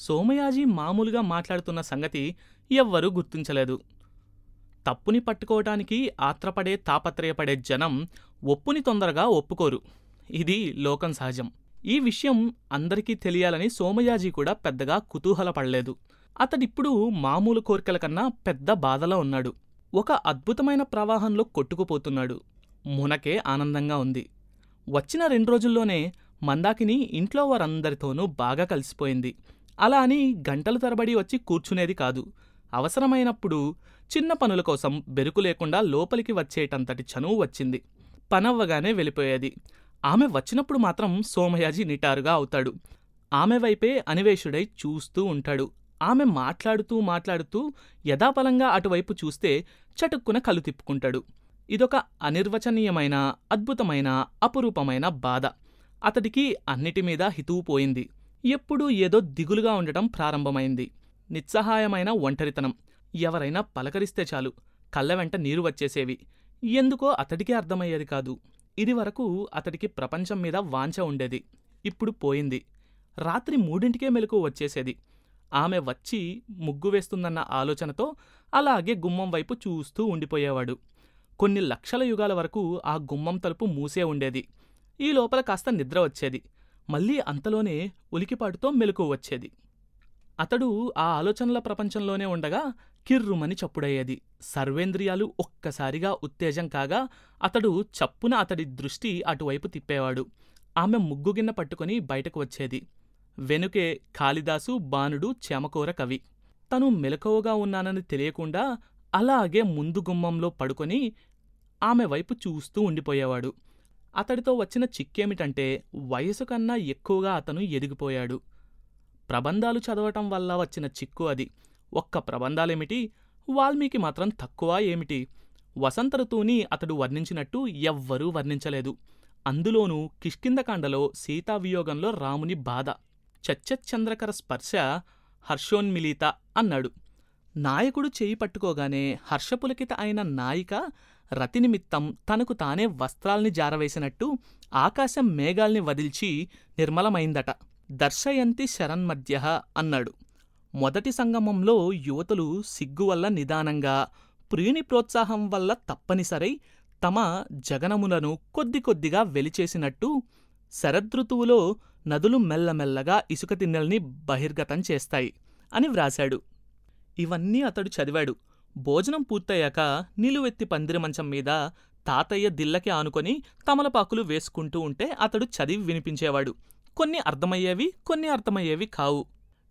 సోమయాజీ మామూలుగా మాట్లాడుతున్న సంగతి ఎవ్వరూ గుర్తించలేదు. తప్పుని పట్టుకోవటానికి ఆత్రపడే తాపత్రయపడే జనం ఒప్పుని తొందరగా ఒప్పుకోరు. ఇది లోకం సహజం. ఈ విషయం అందరికీ తెలియాలని సోమయాజీ కూడా పెద్దగా కుతూహలపడలేదు. అతడిప్పుడు మామూలు కోరికల కన్నా పెద్ద బాధలో ఉన్నాడు. ఒక అద్భుతమైన ప్రవాహంలో కొట్టుకుపోతున్నాడు. మునకే ఆనందంగా ఉంది. వచ్చిన రెండు రోజుల్లోనే మందాకిని ఇంట్లో వారందరితోనూ బాగా కలిసిపోయింది. అలా అని గంటల తరబడి వచ్చి కూర్చునేది కాదు. అవసరమైనప్పుడు చిన్న పనుల కోసం బెరుకు లేకుండా లోపలికి వచ్చేటంతటి చనువు వచ్చింది. పనవ్వగానే వెళ్ళిపోయేది. ఆమె వచ్చినప్పుడు మాత్రం సోమయాజీ నిటారుగా అవుతాడు. ఆమె వైపే అనివేశుడై చూస్తూ ఉంటాడు. ఆమె మాట్లాడుతూ మాట్లాడుతూ యథాపలంగా అటువైపు చూస్తే చటుక్కున కళ్ళు తిప్పుకుంటాడు. ఇదొక అనిర్వచనీయమైన అద్భుతమైన అపురూపమైన బాధ. అతడికి అన్నిటి మీద హితువు పోయింది. ఎప్పుడూ ఏదో దిగులుగా ఉండటం ప్రారంభమైంది. నిస్సహాయమైన ఒంటరితనం. ఎవరైనా పలకరిస్తే చాలు. కళ్ళ వెంట నీరు వచ్చేసేవి. ఎందుకో అతడికే అర్థమయ్యేది కాదు. ఇదివరకు అతడికి ప్రపంచం మీద వాంఛ ఉండేది. ఇప్పుడు పోయింది. రాత్రి మూడింటికే మెలకు వచ్చేసేది. ఆమె వచ్చి ముగ్గు వేస్తుందన్న ఆలోచనతో అలాగే గుమ్మం వైపు చూస్తూ ఉండిపోయేవాడు. కొన్ని లక్షల యుగాల వరకు ఆ గుమ్మం తలుపు మూసే ఉండేది. ఈ లోపల కాస్త నిద్ర వచ్చేది. మళ్ళీ అంతలోనే ఉలికిపాటుతో మెలకు వచ్చేది. అతడు ఆ ఆలోచనల ప్రపంచంలోనే ఉండగా కిర్రుమని చప్పుడయ్యేది. సర్వేంద్రియాలు ఒక్కసారిగా ఉత్తేజం కాగా అతడు చప్పున అతడి దృష్టి అటువైపు తిప్పేవాడు. ఆమె ముగ్గుగిన్న పట్టుకుని బయటకు వచ్చేది. వెనుకే కాళిదాసు బాణుడు చెమకూర కవి. తను మెలకువగా ఉన్నానని తెలియకుండా అలాగే ముందు గుమ్మంలో పడుకొని ఆమె వైపు చూస్తూ ఉండిపోయేవాడు. అతడితో వచ్చిన చిక్కేమిటంటే వయసు కన్నా ఎక్కువగా అతను ఎదిగిపోయాడు. ప్రబంధాలు చదవటం వల్ల వచ్చిన చిక్కు అది. ఒక్క ప్రబంధాలేమిటి? వాల్మీకి మాత్రం తక్కువ ఏమిటి? వసంత ఋతువుని అతడు వర్ణించినట్టు ఎవ్వరూ వర్ణించలేదు. అందులోనూ కిష్కిందకాండలో సీతావియోగంలో రాముని బాధ. చచ్చంద్రకర స్పర్శ హర్షోన్మిలీత అన్నాడు. నాయకుడు చేయి పట్టుకోగానే హర్షపులకిత అయిన నాయిక రతినిమిత్తం తనకు తానే వస్త్రాల్ని జారవేసినట్టు ఆకాశం మేఘాల్ని వదిల్చి నిర్మలమైందట. దర్శయంతి శరన్మధ్య అన్నాడు. మొదటి సంగమంలో యువతులు సిగ్గు వల్ల నిదానంగా ప్రియుని ప్రోత్సాహం వల్ల తప్పనిసరై తమ జగనములను కొద్ది కొద్దిగా వెలిచేసినట్టు శరదృతువులో నదులు మెల్లమెల్లగా ఇసుక తిన్నెల్ని బహిర్గతం చేస్తాయి అని వ్రాశాడు. ఇవన్నీ అతడు చదివాడు. భోజనం పూర్తయ్యాక నిలువెత్తి పందిరి మంచం మీద తాతయ్య దిల్లకి ఆనుకొని తమలపాకులు వేసుకుంటూ ఉంటే అతడు చదివి వినిపించేవాడు. కొన్ని అర్థమయ్యేవి కొన్ని అర్థమయ్యేవి కావు.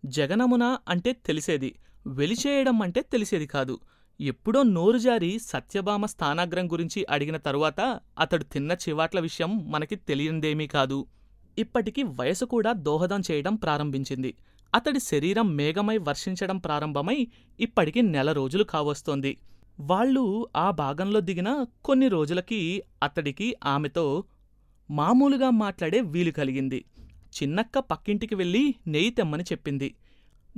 జగనమున అంటే తెలిసేది వెలిచేయడం అంటే తెలిసేది కాదు. ఎప్పుడో నోరు జారి సత్యభామ స్థానాగ్రం గురించి అడిగిన తరువాత అతడు తిన్న చివాట్ల విషయం మనకి తెలియందేమీ కాదు. ఇప్పటికి వయసు కూడా దోహదం చేయడం ప్రారంభించింది. అతడి శరీరం మేఘమై వర్షించడం ప్రారంభమై ఇప్పటికి నెల రోజులు కావస్తోంది. వాళ్ళు ఆ భాగంలో దిగిన కొన్ని రోజులకి అతడికి ఆమెతో మామూలుగా మాట్లాడే వీలు కలిగింది. చిన్నక్క పక్కింటికి వెళ్ళి నెయ్యి తెమ్మని చెప్పింది.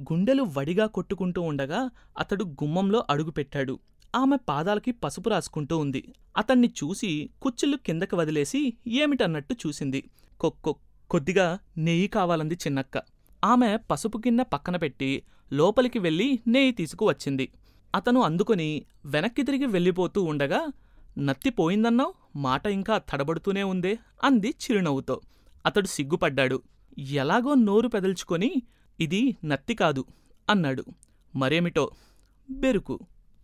గుండెలు వడిగా కొట్టుకుంటూ ఉండగా అతడు గుమ్మంలో అడుగుపెట్టాడు ఆమె పాదాలకి పసుపు రాసుకుంటూ ఉంది. అతన్ని చూసి కుచ్చిళ్ళు కిందకి వదిలేసి ఏమిటన్నట్టు చూసింది. కొక్కొ కొద్దిగా నెయ్యి కావాలంది చిన్నక్క. ఆమె పసుపు గిన్నె పక్కన పెట్టి లోపలికి వెళ్ళి నెయ్యి తీసుకువచ్చింది అతను అందుకొని వెనక్కి తిరిగి వెళ్ళిపోతూ ఉండగా నత్తిపోయిందన్నావు మాట ఇంకా తడబడుతూనే ఉందే అంది చిరునవ్వుతో. అతడు సిగ్గుపడ్డాడు. ఎలాగో నోరు పెదల్చుకొని ఇది నత్తి కాదు అన్నాడు. మరేమిటో? బెరుకు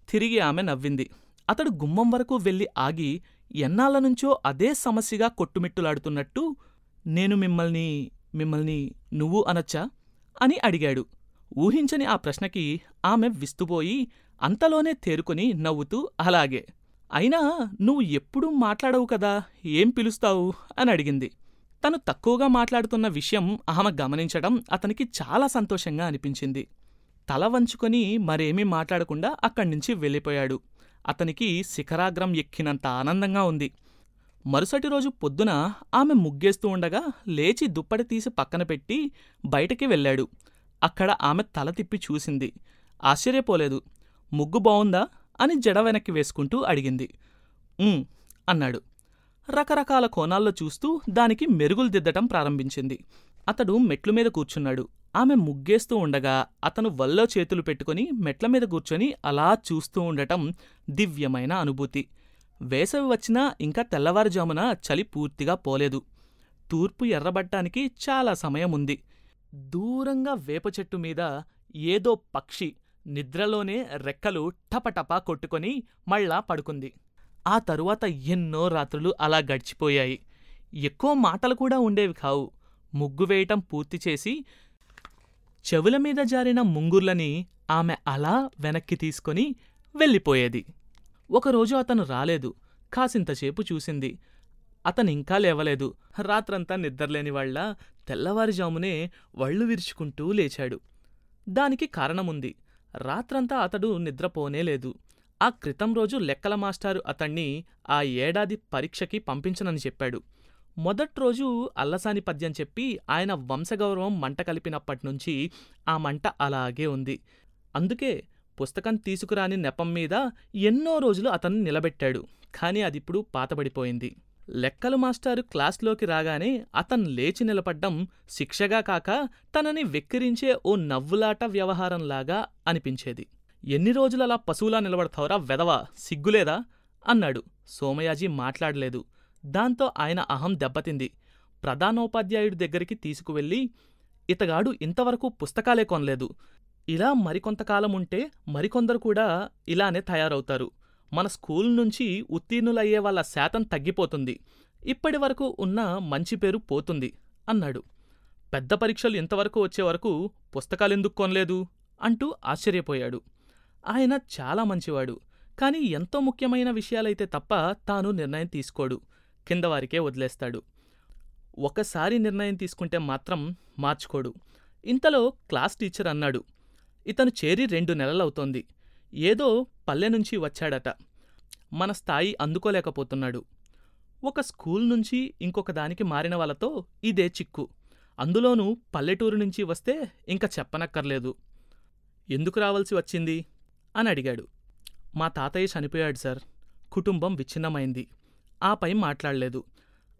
తిరిగి ఆమె నవ్వింది. అతడు గుమ్మం వరకు వెళ్ళి ఆగి ఎన్నాళ్ళనుంచో అదే సమస్యగా కొట్టుమిట్టులాడుతున్నట్టు నేను మిమ్మల్ని మిమ్మల్ని నువ్వు అనొచ్చా? అని అడిగాడు. ఊహించని ఆ ప్రశ్నకి ఆమె విస్తుపోయి అంతలోనే తేరుకొని నవ్వుతూ అలాగే. అయినా నువ్వు ఎప్పుడూ మాట్లాడవు కదా ఏం పిలుస్తావు? అని అడిగింది. తను తక్కువగా మాట్లాడుతున్న విషయం ఆమె గమనించడం అతనికి చాలా సంతోషంగా అనిపించింది. తల వంచుకొని మరేమీ మాట్లాడకుండా అక్కడి నుంచి వెళ్ళిపోయాడు. అతనికి శిఖరాగ్రం ఎక్కినంత ఆనందంగా ఉంది. మరుసటి రోజు పొద్దున ఆమె ముగ్గేస్తూ ఉండగా లేచి దుప్పటి తీసి పక్కన పెట్టి బయటికి వెళ్ళాడు. అక్కడ ఆమె తల తిప్పి చూసింది. ఆశ్చర్యపోలేదు. ముగ్గు బావుందా? అని జడ వెనక్కి వేసుకుంటూ అడిగింది. అన్నాడు. రకరకాల కోణాల్లో చూస్తూ దానికి మెరుగులు దిద్దటం ప్రారంభించింది. అతడు మెట్లు మీద కూర్చున్నాడు. ఆమె ముగ్గేస్తూ ఉండగా అతను వల్లో చేతులు పెట్టుకుని మెట్ల మీద కూర్చొని అలా చూస్తూ ఉండటం దివ్యమైన అనుభూతి. వేసవి వచ్చినా ఇంకా తెల్లవారుజామున చలి పూర్తిగా పోలేదు. తూర్పు ఎర్రబట్టానికి చాలా సమయం ఉంది దూరంగా వేప చెట్టు మీద ఏదో పక్షి నిద్రలోనే రెక్కలు టపటపా కొట్టుకొని మళ్ళా పడుకుంది. ఆ తరువాత ఎన్నో రాత్రులు అలా గడిచిపోయాయి. ఎక్కువ మాటలు కూడా ఉండేవి కావు. ముగ్గు వేయటం పూర్తి చేసి చెవుల మీద జారిన ముంగుర్లని ఆమె అలా వెనక్కి తీసుకొని వెళ్ళిపోయేది. ఒకరోజు అతను రాలేదు. కాసింతసేపు చూసింది. అతనింకా లేవలేదు. రాత్రంతా నిద్రలేనివాళ్ళ తెల్లవారుజామునే వళ్ళు విరుచుకుంటూ లేచాడు. దానికి కారణముంది. రాత్రంతా అతడు నిద్రపోనేలేదు ఆ క్రితం రోజు లెక్కల మాస్టారు అతణ్ణి ఆ ఏడాది పరీక్షకి పంపించనని చెప్పాడు. మొదట్రోజు అల్లసాని పద్యం చెప్పి ఆయన వంశగౌరవం మంట కలిపినప్పట్నుంచి ఆ మంట అలాగే ఉంది. అందుకే పుస్తకం తీసుకురాని నెపం మీద ఎన్నో రోజులు అతన్ని నిలబెట్టాడు. కానీ అదిప్పుడు పాతబడిపోయింది. లెక్కలు మాస్టారు క్లాస్లోకి రాగానే అతను లేచి నిలబడ్డం శిక్షగా కాక తనని వెక్కిరించే ఓ నవ్వులాట వ్యవహారంలాగా అనిపించేది. ఎన్ని రోజులు అలా పశువులా నిలబడతావురా వెదవా సిగ్గులేదా? అన్నాడు. సోమయాజీ మాట్లాడలేదు. దాంతో ఆయన అహం దెబ్బతింది. ప్రధానోపాధ్యాయుడి దగ్గరికి తీసుకువెళ్ళి ఇతగాడు ఇంతవరకు పుస్తకాలే కొనలేదు. ఇలా మరికొంతకాలం ఉంటే మరికొందరు కూడా ఇలానే తయారవుతారు. మన స్కూల్ నుంచి ఉత్తీర్ణులయ్యే వాళ్ళ శాతం తగ్గిపోతుంది. ఇప్పటి వరకు ఉన్న మంచి పేరు పోతుంది అన్నాడు. పెద్ద పరీక్షలు ఇంతవరకు వచ్చే వరకు పుస్తకాలెందుకు కొనలేదు అంటూ ఆశ్చర్యపోయాడు. ఆయన చాలా మంచివాడు కానీ ఎంతో ముఖ్యమైన విషయాలైతే తప్ప తాను నిర్ణయం తీసుకోడు. కిందవారికే వదిలేస్తాడు. ఒకసారి నిర్ణయం తీసుకుంటే మాత్రం మార్చుకోడు. ఇంతలో క్లాస్ టీచర్ అన్నాడు ఇతను చేరి రెండు నెలలవుతోంది. ఏదో పల్లె నుంచి వచ్చాడట. మన స్థాయి అందుకోలేకపోతున్నాడు. ఒక స్కూల్ నుంచి ఇంకొక దానికి మారిన వాళ్ళతో ఇదే చిక్కు. అందులోనూ పల్లెటూరు నుంచి వస్తే ఇంకా చెప్పనక్కర్లేదు. ఎందుకు రావాల్సి వచ్చింది? అని అడిగాడు. మా తాతయ్య చనిపోయాడు సార్. కుటుంబం విచ్ఛిన్నమైంది. ఆపై మాట్లాడలేదు.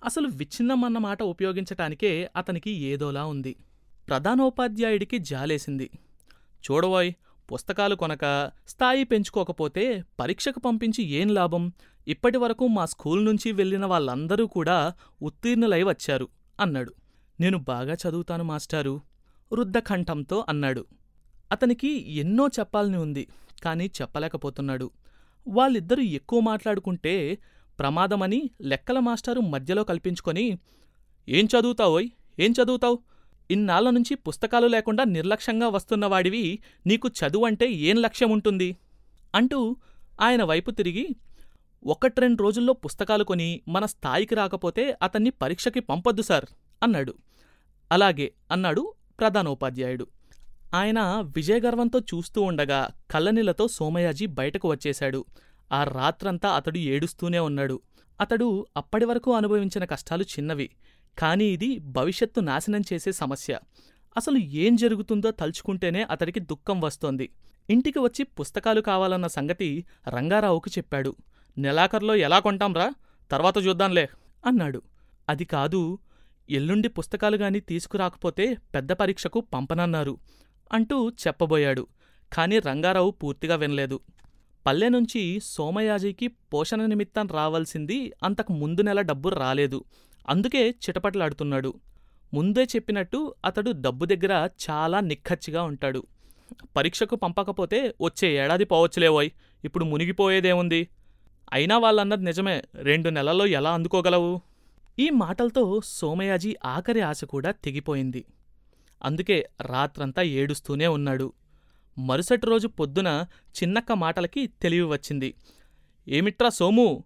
అసలు విచ్ఛిన్నం మాట ఉపయోగించటానికే అతనికి ఏదోలా ఉంది. ప్రధానోపాధ్యాయుడికి జాలేసింది. చూడవోయ్ పుస్తకాలు కొనక స్థాయి పెంచుకోకపోతే పరీక్షకు పంపించి ఏం లాభం? ఇప్పటి వరకు మా స్కూల్ నుంచి వెళ్ళిన వాళ్ళందరూ కూడా ఉత్తీర్ణులై వచ్చారు అన్నాడు. నేను బాగా చదువుతాను మాస్టారు రుద్ధకంఠంతో అన్నాడు. అతనికి ఎన్నో చెప్పాలని ఉంది కానీ చెప్పలేకపోతున్నాడు. వాళ్ళిద్దరూ ఎక్కువ మాట్లాడుకుంటే ప్రమాదమని లెక్కల మాస్టారు మధ్యలో కల్పించుకొని ఏం చదువుతావోయ్? ఏం చదువుతావు? ఇన్నాళ్ళ నుంచి పుస్తకాలు లేకుండా నిర్లక్ష్యంగా వస్తున్నవాడివి నీకు చదువంటే ఏం లక్ష్యం ఉంటుంది అంటూ ఆయన వైపు తిరిగి ఒకట్రెండు రోజుల్లో పుస్తకాలు కొని మన స్థాయికి రాకపోతే అతన్ని పరీక్షకి పంపొద్దు సార్ అన్నాడు. అలాగే అన్నాడు ప్రధానోపాధ్యాయుడు. ఆయన విజయగర్వంతో చూస్తూ ఉండగా కళ్ళనీళ్ళతో సోమయాజీ బయటకు వచ్చేశాడు. ఆ రాత్రంతా అతడు ఏడుస్తూనే ఉన్నాడు. అతడు అప్పటి వరకు అనుభవించిన కష్టాలు చిన్నవి కానీ ఇది భవిష్యత్తు నాశనం చేసే సమస్య. అసలు ఏం జరుగుతుందో తలుచుకుంటేనే అతడికి దుఃఖం వస్తోంది. ఇంటికి వచ్చి పుస్తకాలు కావాలన్న సంగతి రంగారావుకు చెప్పాడు. నెలాఖరులో ఎలా కొంటాంరా తర్వాత చూద్దాంలే అన్నాడు. అది కాదు ఎల్లుండి పుస్తకాలు గాని తీసుకురాకపోతే పెద్ద పరీక్షకు పంపనన్నారు అంటూ చెప్పబోయాడు కాని రంగారావు పూర్తిగా వినలేదు. పల్లె నుంచి సోమయాజికి పోషణ నిమిత్తం రావాల్సింది అంతకు ముందు నెల డబ్బు రాలేదు. అందుకే చిటపటలాడుతున్నాడు. ముందే చెప్పినట్టు అతడు డబ్బు దగ్గర చాలా నిక్కచ్చిగా ఉంటాడు. పరీక్షకు పంపకపోతే వచ్చే ఏడాది పోవచ్చులేవోయ్ ఇప్పుడు మునిగిపోయేదేముంది? అయినా వాళ్ళన్నది నిజమే రెండు నెలల్లో ఎలా అందుకోగలవు? ఈ మాటలతో సోమయాజీ ఆఖరి ఆశ కూడా తెగిపోయింది. అందుకే రాత్రంతా ఏడుస్తూనే ఉన్నాడు. మరుసటి రోజు పొద్దున చిన్నక్క మాటలకి తెలివి వచ్చింది. ఏమిట్రా సోము?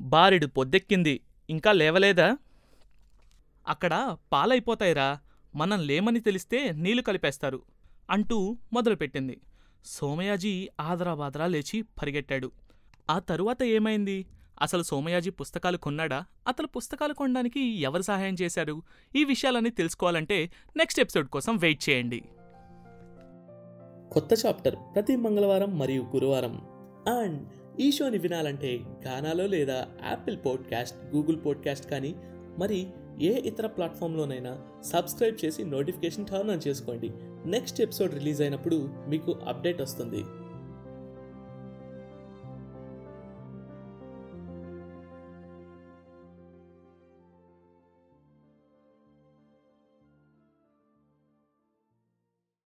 బారెడు పొద్దెక్కింది. ఇంకా లేవలేదా? అక్కడ పాలైపోతాయిరా. మనం లేమని తెలిస్తే నీళ్ళు కలిపేస్తారు అంటూ మొదలుపెట్టింది. సోమయాజీ ఆదరాబాదరా లేచి పరిగెట్టాడు. ఆ తరువాత ఏమైంది? అసలు సోమయాజీ పుస్తకాలు కొన్నాడా? అతను పుస్తకాలు కొనడానికి ఎవరు సహాయం చేశారు? ఈ విషయాలన్నీ తెలుసుకోవాలంటే నెక్స్ట్ ఎపిసోడ్ కోసం వెయిట్ చేయండి. కొత్త చాప్టర్ ప్రతి మంగళవారం మరియు గురువారం. అండ్ ఈ షోని వినాలంటే గానాలో లేదా యాపిల్ పాడ్కాస్ట్ గూగుల్ పాడ్కాస్ట్ కానీ మరి ఏ ఇతర ప్లాట్ఫామ్లోనైనా సబ్స్క్రైబ్ చేసి నోటిఫికేషన్ టర్న్ ఆన్ చేసుకోండి. నెక్స్ట్ ఎపిసోడ్ రిలీజ్ అయినప్పుడు మీకు అప్డేట్ వస్తుంది.